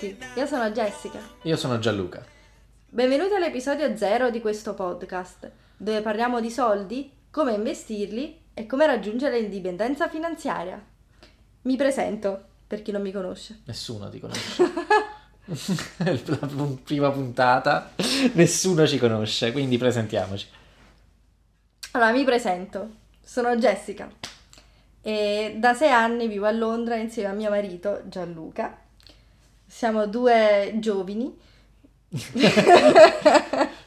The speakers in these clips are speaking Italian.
tutti, io sono Jessica. Io sono Gianluca. Benvenuti all'episodio 0 di questo podcast, dove parliamo di soldi, come investirli e come raggiungere l'indipendenza finanziaria. Mi presento, per chi non mi conosce. Nessuno ti conosce. È la prima puntata, nessuno ci conosce, quindi presentiamoci. Allora, mi presento. Sono Jessica e da sei anni vivo a Londra insieme a mio marito Gianluca. Siamo due giovani.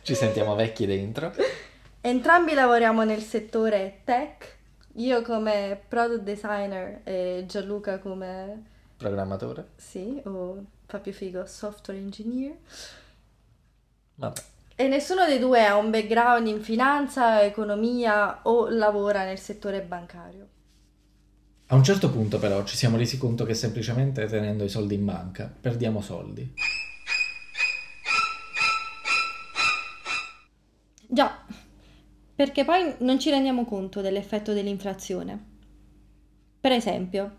Ci sentiamo vecchi dentro. Entrambi lavoriamo nel settore tech, io come product designer e Gianluca come, Programmatore. sì, o fa più figo, software engineer. Vabbè. E nessuno dei due ha un background in finanza, economia o lavora nel settore bancario. A un certo punto però ci siamo resi conto che semplicemente tenendo i soldi in banca perdiamo soldi. Già, perché poi non ci rendiamo conto dell'effetto dell'inflazione. Per esempio,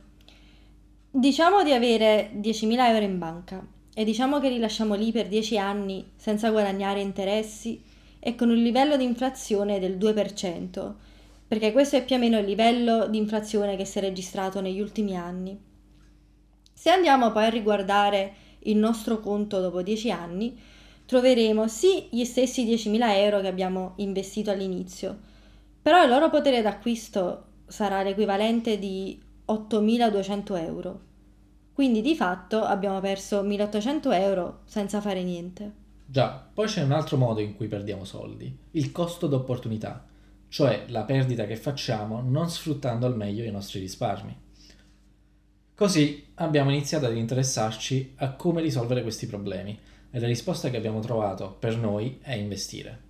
diciamo di avere 10.000 euro in banca e diciamo che li lasciamo lì per 10 anni senza guadagnare interessi e con un livello di inflazione del 2%, perché questo è più o meno il livello di inflazione che si è registrato negli ultimi anni. Se andiamo poi a riguardare il nostro conto dopo 10 anni, troveremo sì gli stessi 10.000 euro che abbiamo investito all'inizio, però il loro potere d'acquisto sarà l'equivalente di 8.200 euro. Quindi di fatto abbiamo perso 1.800 euro senza fare niente. Già, poi c'è un altro modo in cui perdiamo soldi, il costo d'opportunità, cioè la perdita che facciamo non sfruttando al meglio i nostri risparmi. Così abbiamo iniziato ad interessarci a come risolvere questi problemi e la risposta che abbiamo trovato per noi è investire.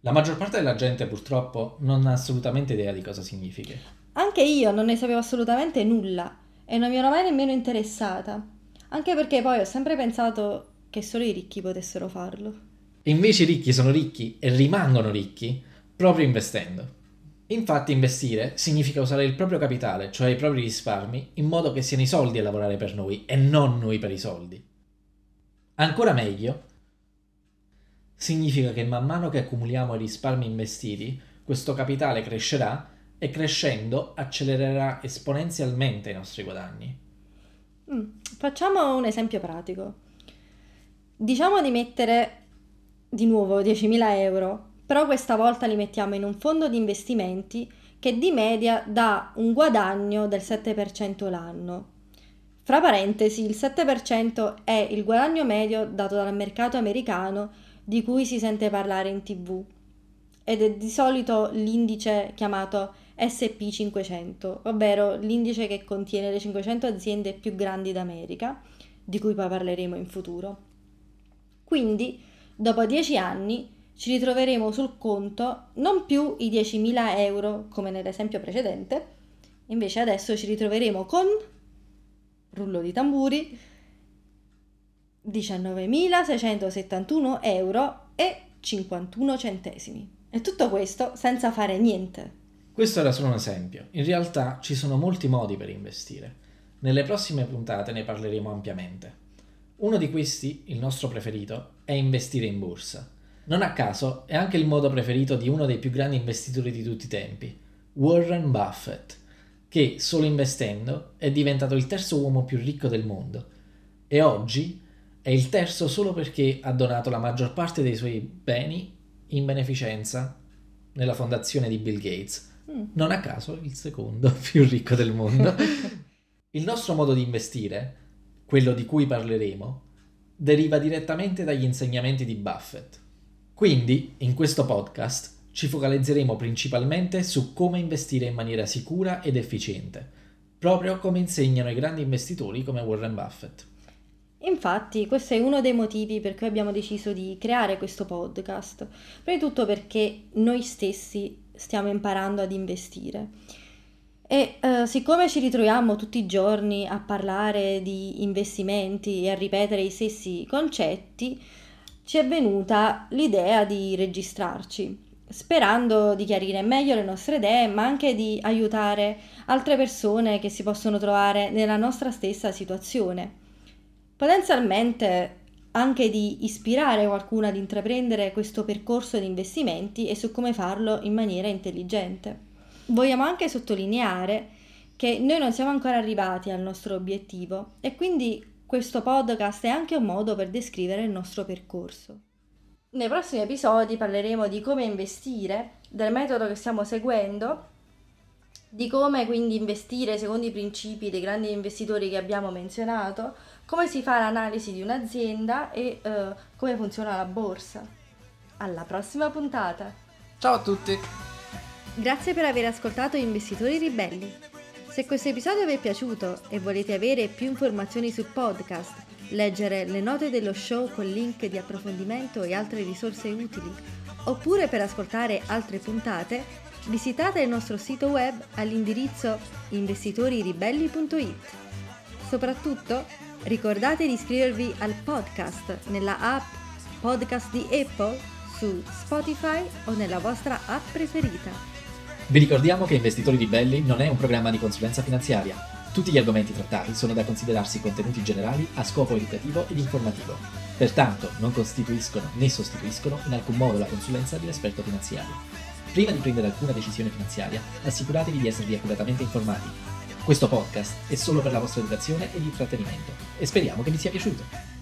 La maggior parte della gente purtroppo non ha assolutamente idea di cosa significhi. Anche io non ne sapevo assolutamente nulla e non mi ero mai nemmeno interessata, anche perché poi ho sempre pensato che solo i ricchi potessero farlo. E invece i ricchi sono ricchi e rimangono ricchi proprio investendo. Infatti investire significa usare il proprio capitale, cioè i propri risparmi, in modo che siano i soldi a lavorare per noi e non noi per i soldi. Ancora meglio, significa che man mano che accumuliamo i risparmi investiti, questo capitale crescerà e crescendo accelererà esponenzialmente i nostri guadagni. Mm, Facciamo un esempio pratico. Diciamo di mettere di nuovo 10.000 euro, però questa volta li mettiamo in un fondo di investimenti che di media dà un guadagno del 7% l'anno. Fra parentesi, il 7% è il guadagno medio dato dal mercato americano di cui si sente parlare in tv ed è di solito l'indice chiamato SP500, ovvero l'indice che contiene le 500 aziende più grandi d'America, di cui poi parleremo in futuro. Quindi, dopo 10 anni, ci ritroveremo sul conto non più i 10.000 euro come nell'esempio precedente, invece adesso ci ritroveremo con, rullo di tamburi, 19.671 euro e 51 centesimi. E tutto questo senza fare niente. Questo era solo un esempio. In realtà ci sono molti modi per investire. Nelle prossime puntate ne parleremo ampiamente. Uno di questi, il nostro preferito, è investire in borsa. Non a caso è anche il modo preferito di uno dei più grandi investitori di tutti i tempi, Warren Buffett, che solo investendo è diventato il terzo uomo più ricco del mondo e oggi è il terzo solo perché ha donato la maggior parte dei suoi beni in beneficenza nella fondazione di Bill Gates. Mm. Non a caso il secondo più ricco del mondo. Il nostro modo di investire, quello di cui parleremo, deriva direttamente dagli insegnamenti di Buffett. Quindi, in questo podcast, ci focalizzeremo principalmente su come investire in maniera sicura ed efficiente, proprio come insegnano i grandi investitori come Warren Buffett. Infatti, questo è uno dei motivi per cui abbiamo deciso di creare questo podcast. Prima di tutto perché noi stessi stiamo imparando ad investire. E eh, siccome ci ritroviamo tutti i giorni a parlare di investimenti e a ripetere i stessi concetti, ci è venuta l'idea di registrarci, sperando di chiarire meglio le nostre idee, ma anche di aiutare altre persone che si possono trovare nella nostra stessa situazione. potenzialmente anche di ispirare qualcuno ad intraprendere questo percorso di investimenti e su come farlo in maniera intelligente. Vogliamo anche sottolineare che noi non siamo ancora arrivati al nostro obiettivo e quindi questo podcast è anche un modo per descrivere il nostro percorso. Nei prossimi episodi parleremo di come investire, del metodo che stiamo seguendo, di come quindi investire secondo i principi dei grandi investitori che abbiamo menzionato, come si fa l'analisi di un'azienda e eh, come funziona la borsa. Alla prossima puntata! Ciao a tutti! Grazie per aver ascoltato Investitori Ribelli. Se questo episodio vi è piaciuto e volete avere più informazioni sul podcast, leggere le note dello show con link di approfondimento e altre risorse utili, oppure per ascoltare altre puntate, visitate il nostro sito web all'indirizzo investitoriribelli.it. Soprattutto, ricordate di iscrivervi al podcast nella app Podcast di Apple, su Spotify o nella vostra app preferita. Vi ricordiamo che Investitori Ribelli non è un programma di consulenza finanziaria. Tutti gli argomenti trattati sono da considerarsi contenuti generali a scopo educativo ed informativo. Pertanto non costituiscono né sostituiscono in alcun modo la consulenza di un esperto finanziario. Prima di prendere alcuna decisione finanziaria, assicuratevi di esservi accuratamente informati. Questo podcast è solo per la vostra educazione ed intrattenimento e speriamo che vi sia piaciuto.